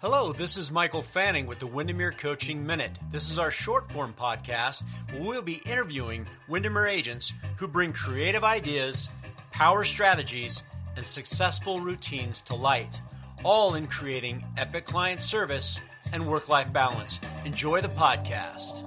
Hello, this is Michael Fanning with the Windermere Coaching Minute. This is our short form podcast where we'll be interviewing Windermere agents who bring creative ideas, power strategies, and successful routines to light, all in creating epic client service and work life balance. Enjoy the podcast.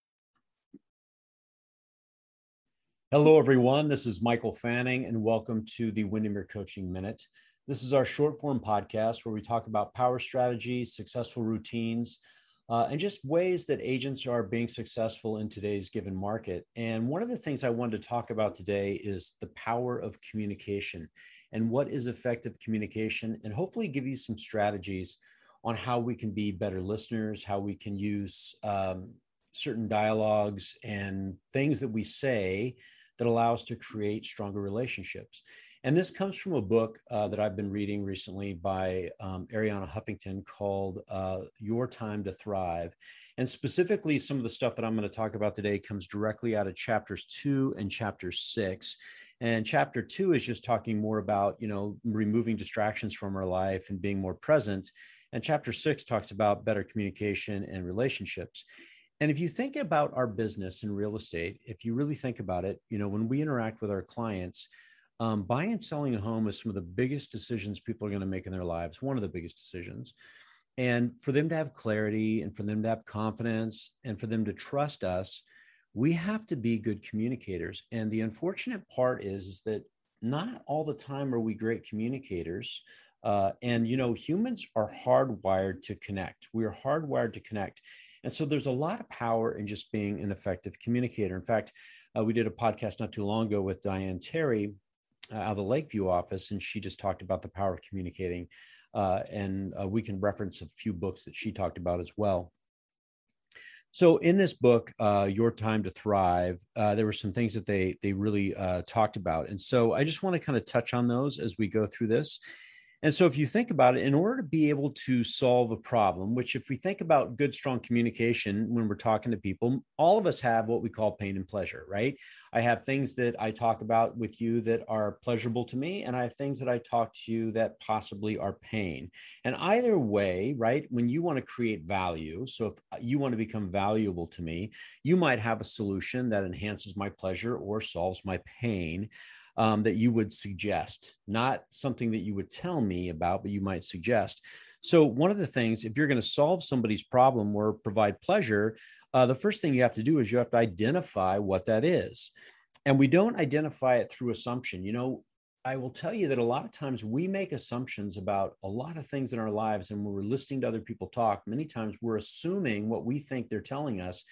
Hello, everyone. This is Michael Fanning, and welcome to the Windermere Coaching Minute. This is our short form podcast where we talk about power strategies, successful routines, uh, and just ways that agents are being successful in today's given market. And one of the things I wanted to talk about today is the power of communication and what is effective communication, and hopefully give you some strategies on how we can be better listeners, how we can use um, certain dialogues and things that we say that allow us to create stronger relationships. And this comes from a book uh, that I've been reading recently by um, Arianna Huffington called uh, Your Time to Thrive. And specifically, some of the stuff that I'm going to talk about today comes directly out of chapters two and chapter six. And chapter two is just talking more about, you know, removing distractions from our life and being more present. And chapter six talks about better communication and relationships. And if you think about our business in real estate, if you really think about it, you know, when we interact with our clients, um, buying and selling a home is some of the biggest decisions people are going to make in their lives, one of the biggest decisions. And for them to have clarity and for them to have confidence and for them to trust us, we have to be good communicators. And the unfortunate part is, is that not all the time are we great communicators. Uh, and, you know, humans are hardwired to connect. We are hardwired to connect. And so there's a lot of power in just being an effective communicator. In fact, uh, we did a podcast not too long ago with Diane Terry uh, out of the Lakeview office, and she just talked about the power of communicating. Uh, and uh, we can reference a few books that she talked about as well. So in this book, uh, Your Time to Thrive, uh, there were some things that they they really talked about, and so I just want to kind of touch on those as we go through this. And so, if you think about it, in order to be able to solve a problem, which if we think about good, strong communication when we're talking to people, all of us have what we call pain and pleasure, right? I have things that I talk about with you that are pleasurable to me, and I have things that I talk to you that possibly are pain. And either way, right, when you want to create value, so if you want to become valuable to me, you might have a solution that enhances my pleasure or solves my pain um, that you would suggest, not something that you would tell me about, but you might suggest. So, one of the things, if you're going to solve somebody's problem or provide pleasure, uh, the first thing you have to do is you have to identify what that is. And we don't identify it through assumption. You know, I will tell you that a lot of times we make assumptions about a lot of things in our lives. And when we're listening to other people talk, many times we're assuming what we think they're telling us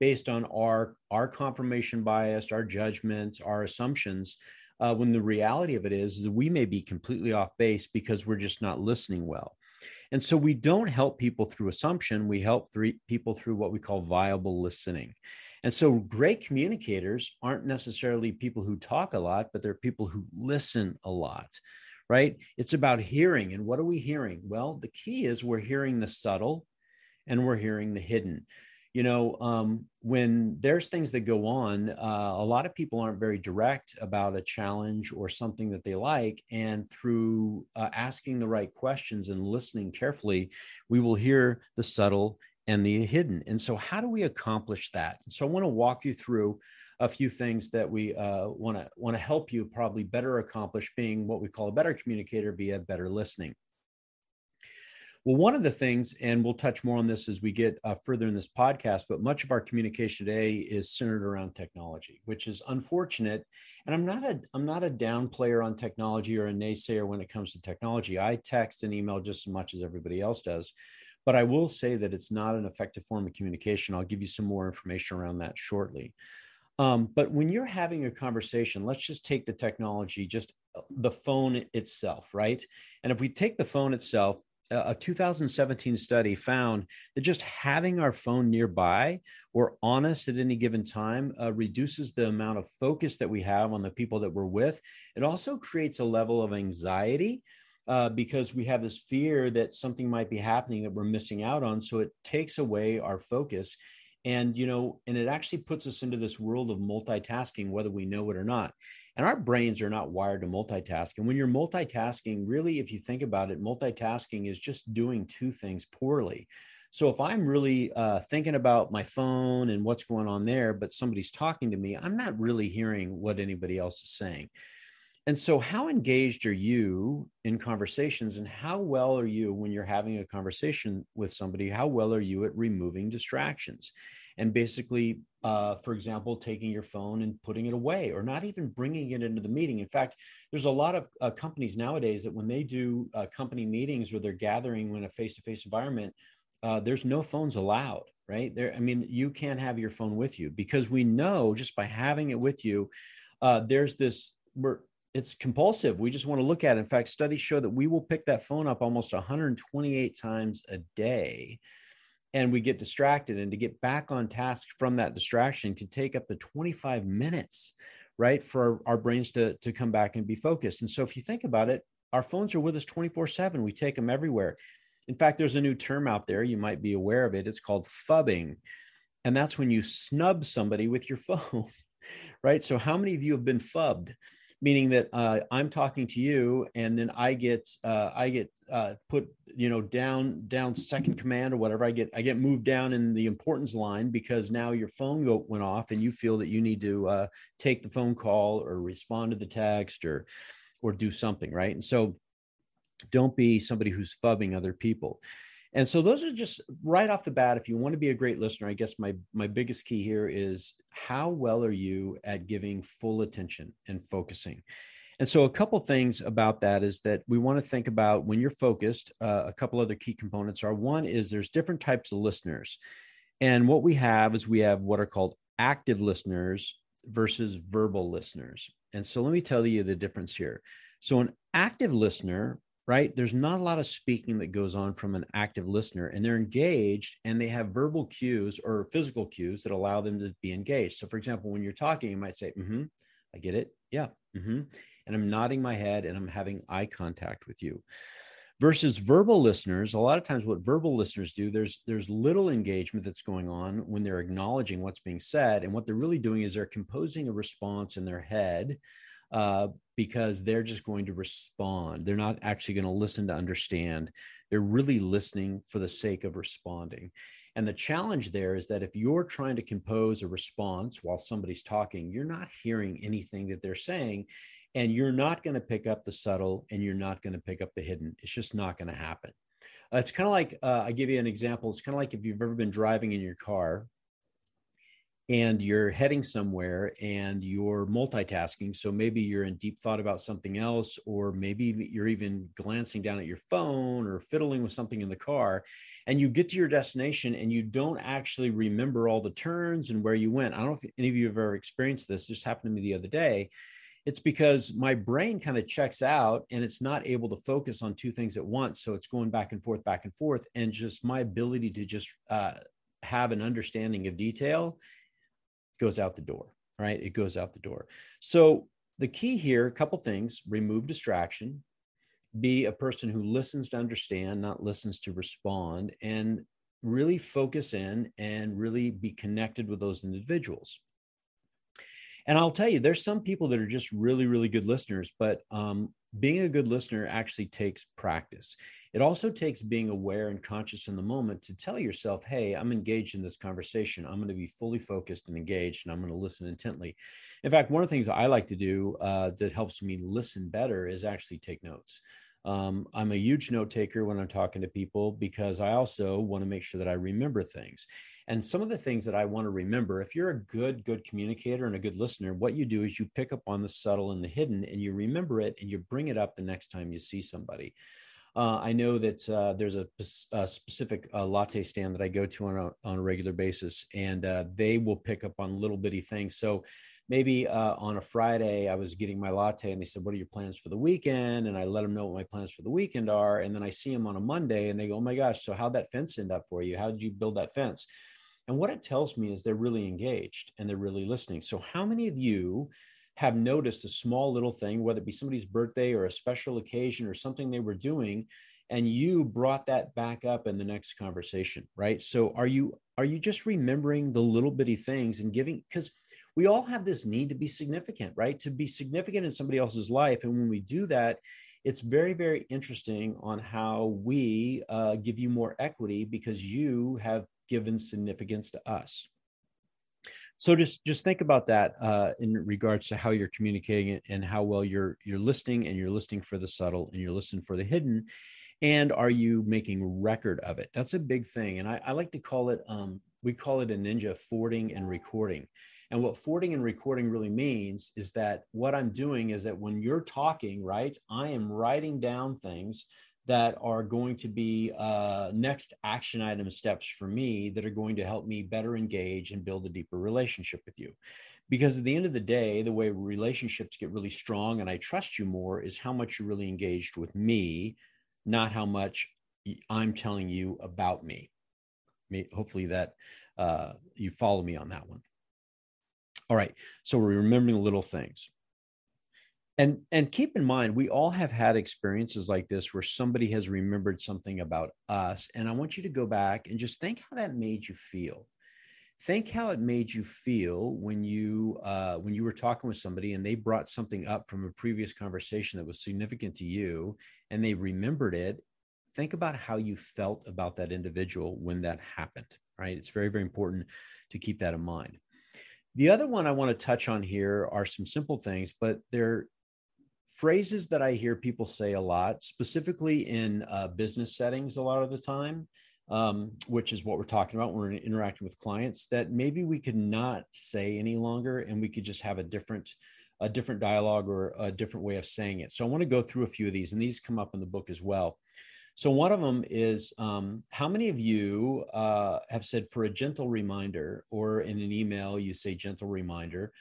based on our, our confirmation bias, our judgments, our assumptions uh, when the reality of it is, is we may be completely off base because we're just not listening well. And so we don't help people through assumption, we help people through what we call viable listening. And so great communicators aren't necessarily people who talk a lot, but they're people who listen a lot, right? It's about hearing. And what are we hearing? Well, the key is we're hearing the subtle and we're hearing the hidden you know um, when there's things that go on uh, a lot of people aren't very direct about a challenge or something that they like and through uh, asking the right questions and listening carefully we will hear the subtle and the hidden. And so how do we accomplish that? So i want to walk you through a few things that we want to want to help you probably better accomplish being what we call a better communicator via better listening well, one of the things, and we'll touch more on this as we get uh, further in this podcast, but much of our communication today is centered around technology, which is unfortunate. And I'm not a I'm not a down player on technology or a naysayer when it comes to technology. I text and email just as much as everybody else does. but I will say that it's not an effective form of communication. I'll give you some more information around that shortly. Um, but when you're having a conversation, let's just take the technology, just uh, the phone itself, right? And if we take the phone itself, a 2017 study found that just having our phone nearby or on us at any given time uh, reduces the amount of focus that we have on the people that we're with. It also creates a level of anxiety uh, because we have this fear that something might be happening that we're missing out on. So it takes away our focus. And, you know, and it actually puts us into this world of multitasking, whether we know it or not. And our brains are not wired to multitask. And when you're multitasking, really, if you think about it, multitasking is just doing two things poorly. So if I'm really uh, thinking about my phone and what's going on there, but somebody's talking to me, I'm not really hearing what anybody else is saying. And so, how engaged are you in conversations, and how well are you when you're having a conversation with somebody? How well are you at removing distractions? And basically, uh, for example, taking your phone and putting it away or not even bringing it into the meeting. In fact, there's a lot of uh, companies nowadays that when they do uh, company meetings where they're gathering in a face to face environment, uh, there's no phones allowed, right? There, I mean, you can't have your phone with you because we know just by having it with you, uh, there's this, we're, it's compulsive. We just want to look at it. In fact, studies show that we will pick that phone up almost 128 times a day and we get distracted and to get back on task from that distraction can take up to 25 minutes right for our, brains to, to come back and be focused. And so if you think about it our phones are with us 24 7 we take them everywhere. In fact there's a new term out there you might be aware of it it's called phubbing. And that's when you snub somebody with your phone right? So how many of you have been phubbed meaning that uh, I'm talking to you, and then I get uh, I get uh, put you know down down second command or whatever. I get I get moved down in the importance line because now your phone go, went off, and you feel that you need to uh, take the phone call or respond to the text or or do something right. And so, don't be somebody who's phubbing other people. And so those are just right off the bat. If you want to be a great listener, I guess my my biggest key here is how well are you at giving full attention and focusing. And so a couple things about that is that we want to think about when you're focused. Uh, a couple other key components are one is there's different types of listeners, and what we have is we have what are called active listeners versus verbal listeners. And so let me tell you the difference here. So an active listener right? There's not a lot of speaking that goes on from an active listener, and they're engaged and they have verbal cues or physical cues that allow them to be engaged. So, for example, when you're talking, you might say, mm-hmm, I get it. Yeah. Mm-hmm. And I'm nodding my head and I'm having eye contact with you. Versus verbal listeners, a lot of times what verbal listeners do, there's there's little engagement that's going on when they're acknowledging what's being said. And what they're really doing is they're composing a response in their head uh, because they're just going to respond. They're not actually going to listen to understand. They're really listening for the sake of responding. And the challenge there is that if you're trying to compose a response while somebody's talking, you're not hearing anything that they're saying. And you're not going to pick up the subtle and you're not going to pick up the hidden. It's just not going to happen. Uh, it's kind of like uh, I give you an example. It's kind of like if you've ever been driving in your car and you're heading somewhere and you're multitasking. So maybe you're in deep thought about something else, or maybe you're even glancing down at your phone or fiddling with something in the car. And you get to your destination and you don't actually remember all the turns and where you went. I don't know if any of you have ever experienced this. This happened to me the other day. It's because my brain kind of checks out and it's not able to focus on two things at once. So it's going back and forth, back and forth. And just my ability to just uh, have an understanding of detail goes out the door, right? It goes out the door. So the key here, a couple things, remove distraction, be a person who listens to understand, not listens to respond, and really focus in and really be connected with those individuals. And I'll tell you, there's some people that are just really, really good listeners, but um, being a good listener actually takes practice. It also takes being aware and conscious in the moment to tell yourself, hey, I'm engaged in this conversation. I'm going to be fully focused and engaged, and I'm going to listen intently. In fact, one of the things I like to do uh, that helps me listen better is actually take notes. Um, I'm a huge note taker when I'm talking to people because I also want to make sure that I remember things. And some of the things that I want to remember, if you're a good, good communicator and a good listener, what you do is you pick up on the subtle and the hidden and you remember it and you bring it up the next time you see somebody. Uh, I know that uh, there's a, a specific uh, latte stand that I go to on a, on a regular basis, and uh, they will pick up on little bitty things. So maybe uh, on a Friday, I was getting my latte, and they said, "What are your plans for the weekend?" And I let them know what my plans for the weekend are, and then I see them on a Monday, and they go, "Oh my gosh, so how'd that fence end up for you? How did you build that fence?" And what it tells me is they're really engaged and they're really listening. So, how many of you have noticed a small little thing, whether it be somebody's birthday or a special occasion or something they were doing, and you brought that back up in the next conversation, right? So are you are you just remembering the little bitty things and giving because we all have this need to be significant, right? To be significant in somebody else's life. And when we do that, it's very, very interesting on how we uh, give you more equity because you have given significance to us. So just just think about that uh, in regards to how you're communicating and how well you're you're listening and you're listening for the subtle and you're listening for the hidden, and are you making record of it? That's a big thing, and I, I like to call it um, we call it a ninja fording and recording. And what fording and recording really means is that what I'm doing is that when you're talking, right, I am writing down things that are going to be uh, next action item steps for me that are going to help me better engage and build a deeper relationship with you. Because at the end of the day, the way relationships get really strong and I trust you more is how much you're really engaged with me, not how much I'm telling you about me. Hopefully that uh, you follow me on that one. All right. So we're remembering little things and and keep in mind we all have had experiences like this where somebody has remembered something about us and i want you to go back and just think how that made you feel. Think how it made you feel when you uh, when you were talking with somebody and they brought something up from a previous conversation that was significant to you and they remembered it. Think about how you felt about that individual when that happened right? It's very very important to keep that in mind. The other one I want to touch on here are some simple things, but they're phrases that I hear people say a lot, specifically in uh, business settings, a lot of the time, um, which is what we're talking about when we're interacting with clients, that maybe we could not say any longer, and we could just have a different a different dialogue or a different way of saying it. So I want to go through a few of these, and these come up in the book as well. So one of them is um, how many of you uh, have said for a gentle reminder, or in an email you say gentle reminder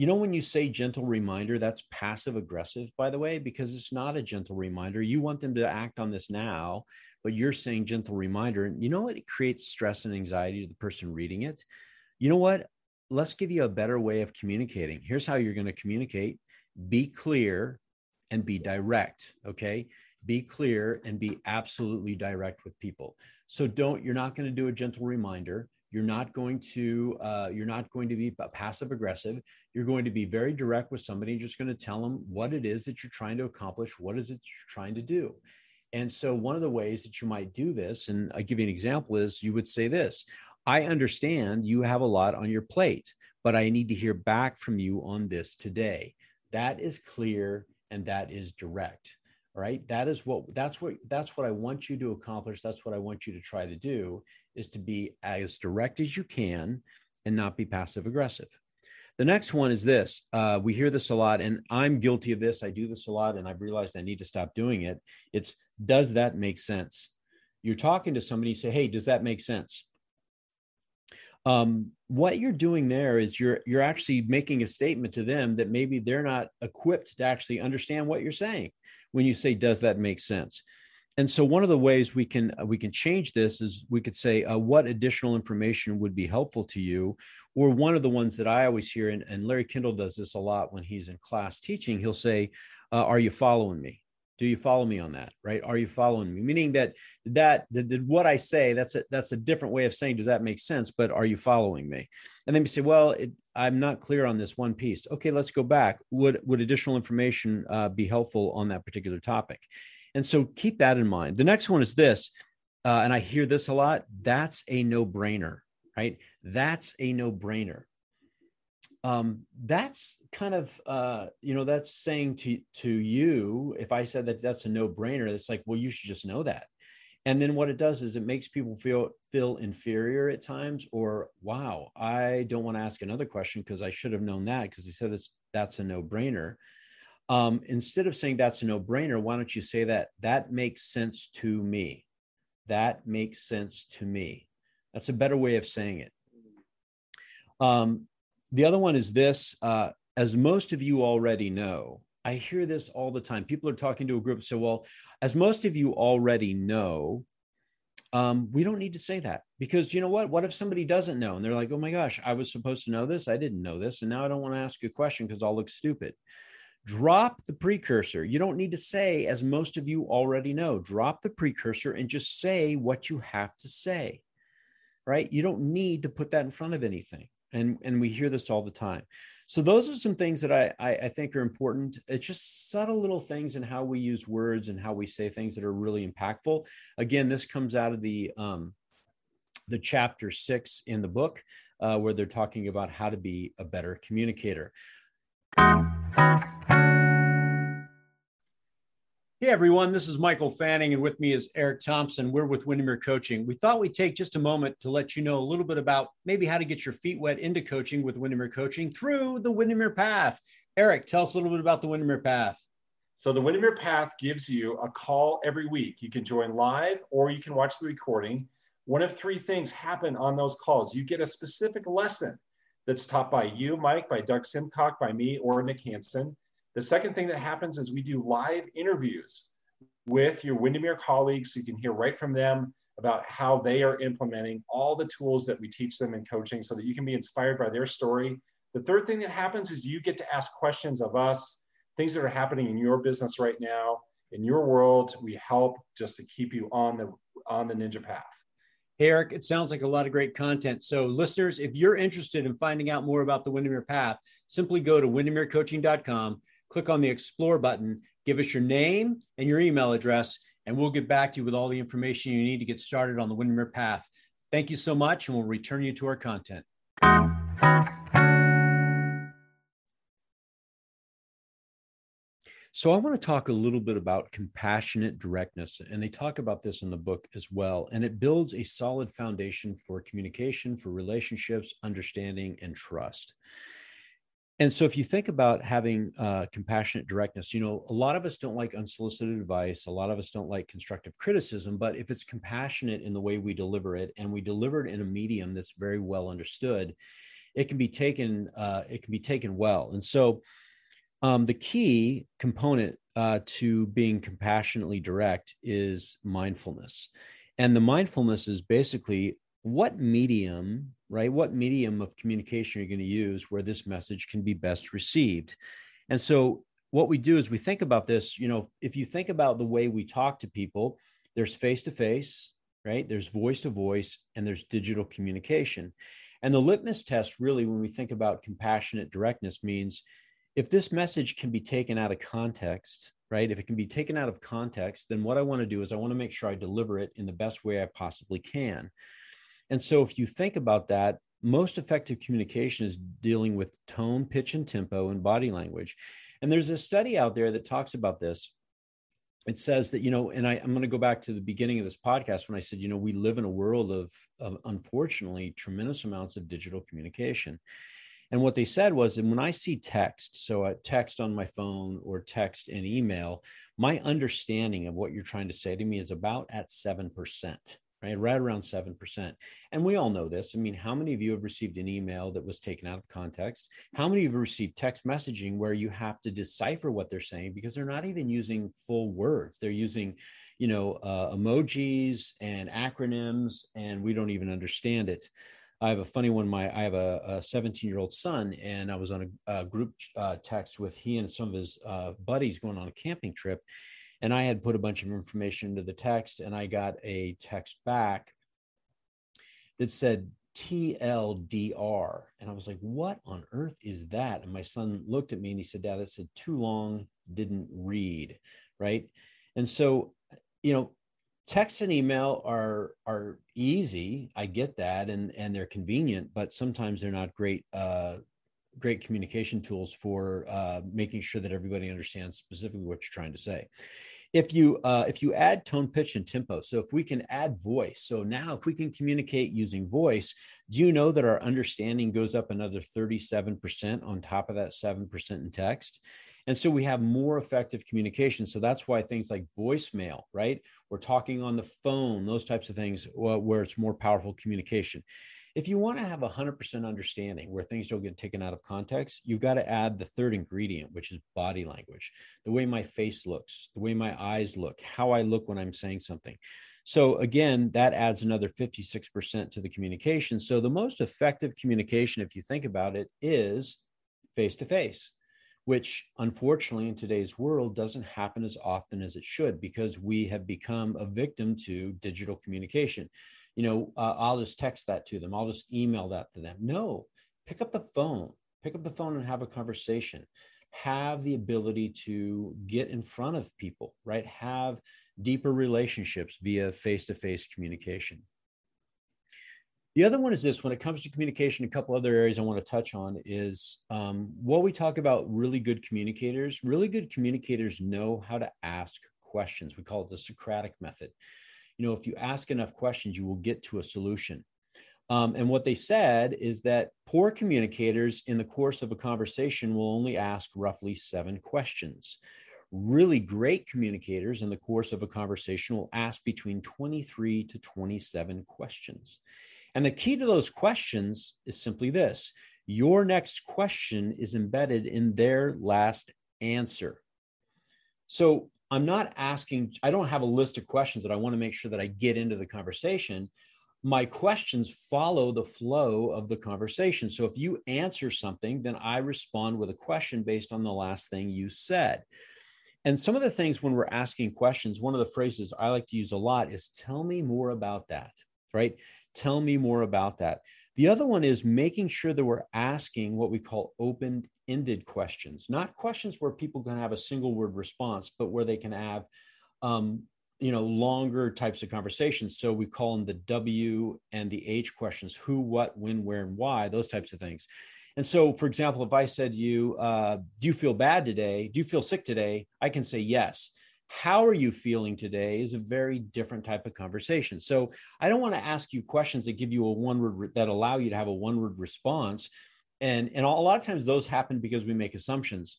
you know, when you say gentle reminder, that's passive aggressive, by the way, because it's not a gentle reminder. You want them to act on this now, but you're saying gentle reminder. And you know what? It creates stress and anxiety to the person reading it. You know what? Let's give you a better way of communicating. Here's how you're going to communicate be clear and be direct. Okay. Be clear and be absolutely direct with people. So don't, you're not going to do a gentle reminder you're not going to uh, you're not going to be passive aggressive. You're going to be very direct with somebody. You're just going to tell them what it is that you're trying to accomplish. What is it you're trying to do? And so one of the ways that you might do this, and I give you an example, is you would say this: I understand you have a lot on your plate, but I need to hear back from you on this today. That is clear and that is direct right? That is what that's what that's what i want you to accomplish. That's what i want you to try to do is to be as direct as you can and not be passive aggressive. The next one is this uh, we hear this a lot and i'm guilty of this. I do this a lot and i've realized i need to stop doing it. It's does that make sense? You're talking to somebody you say hey does that make sense? Um, what you're doing there is you're you're actually making a statement to them that maybe they're not equipped to actually understand what you're saying when you say does that make sense? And so one of the ways we can uh, we can change this is we could say uh, what additional information would be helpful to you? Or one of the ones that i always hear and, and Larry Kendall does this a lot when he's in class teaching he'll say uh, are you following me do you follow me on that right? Are you following me? Meaning that that what i say that's a that's a different way of saying does that make sense? But are you following me? And then you say well it, i'm not clear on this one piece. Okay let's go back. Would would additional information uh, be helpful on that particular topic? And so keep that in mind. The next one is this uh, and i hear this a lot that's a no-brainer right? That's a no-brainer um, that's kind of uh, you know that's saying to to you if i said that that's a no-brainer it's like well you should just know that. And then what it does is it makes people feel feel inferior at times or wow i don't want to ask another question because i should have known that because he said it's that's a no-brainer. Um, instead of saying that's a no-brainer why don't you say that that makes sense to me. That makes sense to me. That's a better way of saying it. Um, the other one is this uh, as most of you already know i hear this all the time people are talking to a group say well as most of you already know um, we don't need to say that because you know what? What if somebody doesn't know and they're like, oh my gosh, I was supposed to know this. I didn't know this. And now I don't want to ask a question because I'll look stupid. Drop the precursor. You don't need to say, as most of you already know, drop the precursor and just say what you have to say, right? You don't need to put that in front of anything. And, and we hear this all the time. So those are some things that I, I, I, think are important. It's just subtle little things in how we use words and how we say things that are really impactful. Again, this comes out of the um, the chapter six in the book, uh, where they're talking about how to be a better communicator. Hey everyone, this is Michael Fanning, and with me is Eric Thompson. We're with Windermere Coaching. We thought we'd take just a moment to let you know a little bit about maybe how to get your feet wet into coaching with Windermere Coaching through the Windermere Path. Eric, tell us a little bit about the Windermere Path. So, the Windermere Path gives you a call every week. You can join live or you can watch the recording. One of three things happen on those calls. You get a specific lesson that's taught by you, Mike, by Doug Simcock, by me, or Nick Hansen the second thing that happens is we do live interviews with your Windermere colleagues so you can hear right from them about how they are implementing all the tools that we teach them in coaching so that you can be inspired by their story. The third thing that happens is you get to ask questions of us, things that are happening in your business right now, in your world. We help just to keep you on the on the ninja path. Hey, Eric, it sounds like a lot of great content. So, listeners, if you're interested in finding out more about the Windermere Path, simply go to windermerecoaching.com click on the explore button, give us your name and your email address, and we'll get back to you with all the information you need to get started on the Windermere path. Thank you so much, and we'll return you to our content. So, I want to talk a little bit about compassionate directness, and they talk about this in the book as well. And it builds a solid foundation for communication, for relationships, understanding, and trust. And so, if you think about having uh, compassionate directness, you know, a lot of us don't like unsolicited advice. A lot of us don't like constructive criticism. But if it's compassionate in the way we deliver it, and we deliver it in a medium that's very well understood, it can be taken. Uh, it can be taken well. And so, um, the key component uh, to being compassionately direct is mindfulness, and the mindfulness is basically what medium, right? What medium of communication are you going to use where this message can be best received? And so what we do is we think about this, you know, if you think about the way we talk to people, there's face to face, right? There's voice to voice, and there's digital communication. And the litmus test, really, when we think about compassionate directness, means if this message can be taken out of context, right? If it can be taken out of context, then what I want to do is I want to make sure I deliver it in the best way I possibly can. And so if you think about that, most effective communication is dealing with tone, pitch, and tempo and body language. And there's a study out there that talks about this. It says that, you know, and I, am going to go back to the beginning of this podcast when I said, you know, we live in a world of, of unfortunately tremendous amounts of digital communication. And what they said was, and when I see text, so a text on my phone or text and email, my understanding of what you're trying to say to me is about at 7% right? Right around 7%. And we all know this. I mean, how many of you have received an email that was taken out of context? How many of you have received text messaging where you have to decipher what they're saying because they're not even using full words? They're using, you know, uh, emojis and acronyms, and we don't even understand it. I have a funny one. My I have a 17 year old son, and I was on a, a group uh, text with he and some of his uh, buddies going on a camping trip, and I had put a bunch of information into the text, and I got a text back that said TLDR. And I was like, what on earth is that? And my son looked at me and he said, Dad, it said too long, didn't read. Right. And so, you know, text and email are are easy. I get that and and they're convenient, but sometimes they're not great uh great communication tools for uh, making sure that everybody understands specifically what you're trying to say. If you uh, if you add tone, pitch, and tempo, so if we can add voice, so now if we can communicate using voice, do you know that our understanding goes up another 37% on top of that 7% in text? And so we have more effective communication. So that's why things like voicemail, right? We're talking on the phone, those types of things where it's more powerful communication. If you want to have 100% understanding where things don't get taken out of context, you've got to add the third ingredient, which is body language the way my face looks, the way my eyes look, how I look when I'm saying something. So, again, that adds another 56% to the communication. So, the most effective communication, if you think about it, is face to face which unfortunately in today's world doesn't happen as often as it should because we have become a victim to digital communication you know, uh, I'll just text that to them. I'll just email that to them. No, pick up the phone, pick up the phone and have a conversation. Have the ability to get in front of people, right? Have deeper relationships via face to face communication. The other one is this when it comes to communication, a couple other areas I want to touch on is um, what we talk about really good communicators. Really good communicators know how to ask questions. We call it the Socratic method you know, if you ask enough questions, you will get to a solution. Um, and what they said is that poor communicators in the course of a conversation will only ask roughly seven questions. Really great communicators in the course of a conversation will ask between 23 to 27 questions. And the key to those questions is simply this your next question is embedded in their last answer. So I'm not asking, I don't have a list of questions that I want to make sure that I get into the conversation. My questions follow the flow of the conversation. So if you answer something, then I respond with a question based on the last thing you said. And some of the things when we're asking questions, one of the phrases I like to use a lot is tell me more about that, right? Tell me more about that. The other one is making sure that we're asking what we call open ended questions, not questions where people can have a single word response, but where they can have, um, you know, longer types of conversations. So we call them the W and the H questions who, what, when, where, and why, those types of things. And so, for example, if I said you, uh, Do you feel bad today? Do you feel sick today? I can say yes. How are you feeling today is a very different type of conversation. So I don't want to ask you questions that give you a one word that allow you to have a one word response. And and a lot of times those happen because we make assumptions.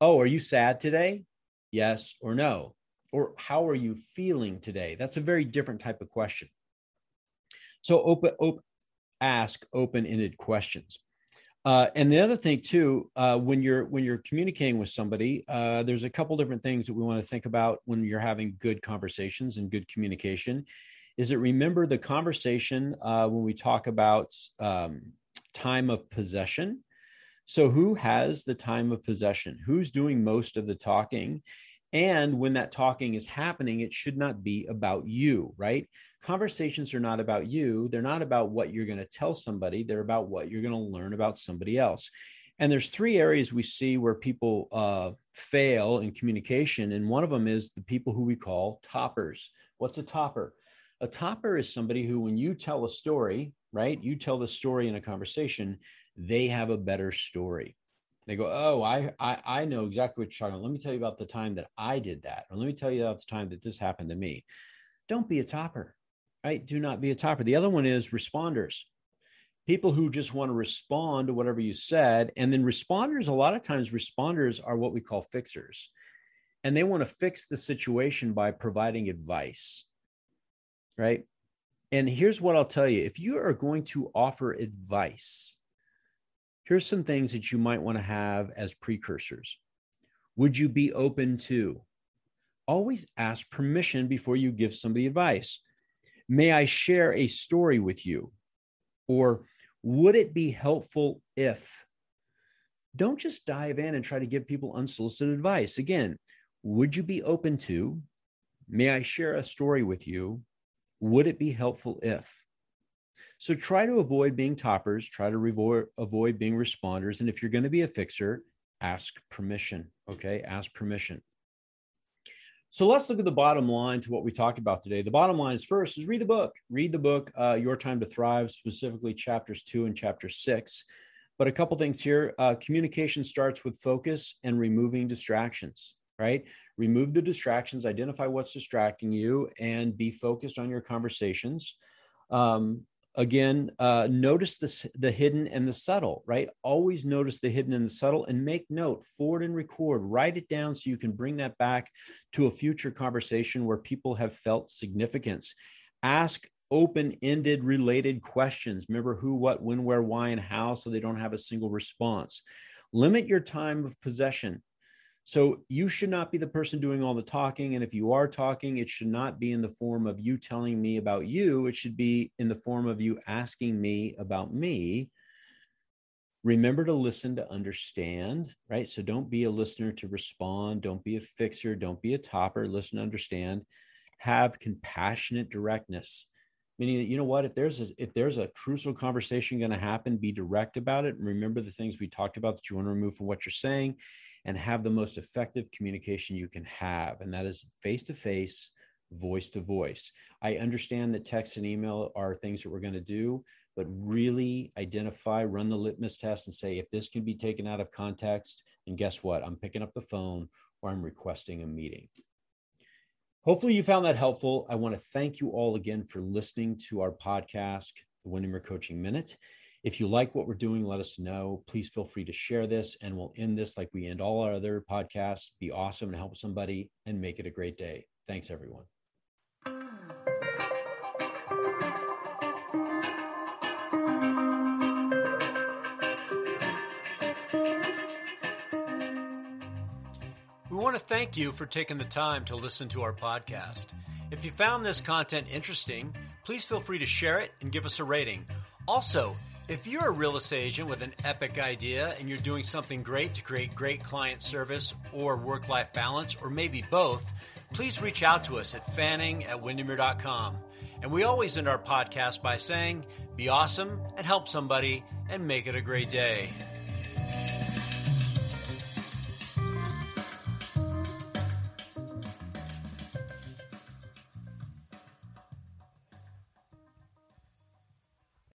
Oh are you sad today? Yes or no? Or how are you feeling today? That's a very different type of question. So open, open ask open-ended questions uh, and the other thing too uh, when you're when you're communicating with somebody uh, there's a couple different things that we want to think about when you're having good conversations and good communication is that remember the conversation uh, when we talk about um, time of possession. So, who has the time of possession? Who's doing most of the talking? And when that talking is happening, it should not be about you, right? Conversations are not about you. They're not about what you're going to tell somebody. They're about what you're going to learn about somebody else. And there's three areas we see where people uh, fail in communication. And one of them is the people who we call toppers. What's a topper? A topper is somebody who, when you tell a story, right? You tell the story in a conversation, they have a better story. They go, oh, I, I, I know exactly what you're talking about. Let me tell you about the time that I did that, or let me tell you about the time that this happened to me. Don't be a topper, right? Do not be a topper. The other one is responders. People who just want to respond to whatever you said. And then responders, a lot of times, responders are what we call fixers. And they want to fix the situation by providing advice, right? And here's what I'll tell you if you are going to offer advice, here's some things that you might want to have as precursors. Would you be open to? Always ask permission before you give somebody advice. May I share a story with you? Or would it be helpful if? Don't just dive in and try to give people unsolicited advice. Again, would you be open to? May I share a story with you? Would it be helpful if? So try to avoid being toppers, try to revo- avoid being responders. And if you're going to be a fixer, ask permission. Okay, ask permission. So let's look at the bottom line to what we talked about today. The bottom line is first is read the book. Read the book, uh, Your Time to Thrive, specifically chapters two and chapter six. But a couple things here. Uh, communication starts with focus and removing distractions right? Remove the distractions, identify what's distracting you, and be focused on your conversations. Um, again uh, notice the, the hidden and the subtle right? Always notice the hidden and the subtle and make note forward and record write it down so you can bring that back to a future conversation where people have felt significance. Ask open-ended related questions. Remember who what when where why and how so they don't have a single response. Limit your time of possession so you should not be the person doing all the talking. And if you are talking, it should not be in the form of you telling me about you. It should be in the form of you asking me about me. Remember to listen to understand, right? So don't be a listener to respond. Don't be a fixer. Don't be a topper. Listen to understand. Have compassionate directness meaning that you know what if there's a if there's a crucial conversation going to happen be direct about it and remember the things we talked about that you want to remove from what you're saying and have the most effective communication you can have. And that is face to face, voice to voice. I understand that text and email are things that we're going to do, but really identify, run the litmus test, and say, if this can be taken out of context, and guess what? I'm picking up the phone or I'm requesting a meeting. Hopefully, you found that helpful. I want to thank you all again for listening to our podcast, the Windermere Coaching Minute. If you like what we're doing, let us know. Please feel free to share this, and we'll end this like we end all our other podcasts. Be awesome and help somebody and make it a great day. Thanks, everyone. We want to thank you for taking the time to listen to our podcast. If you found this content interesting, please feel free to share it and give us a rating. Also, if you're a real estate agent with an epic idea and you're doing something great to create great client service or work life balance, or maybe both, please reach out to us at fanning at windermere.com. And we always end our podcast by saying, be awesome and help somebody and make it a great day.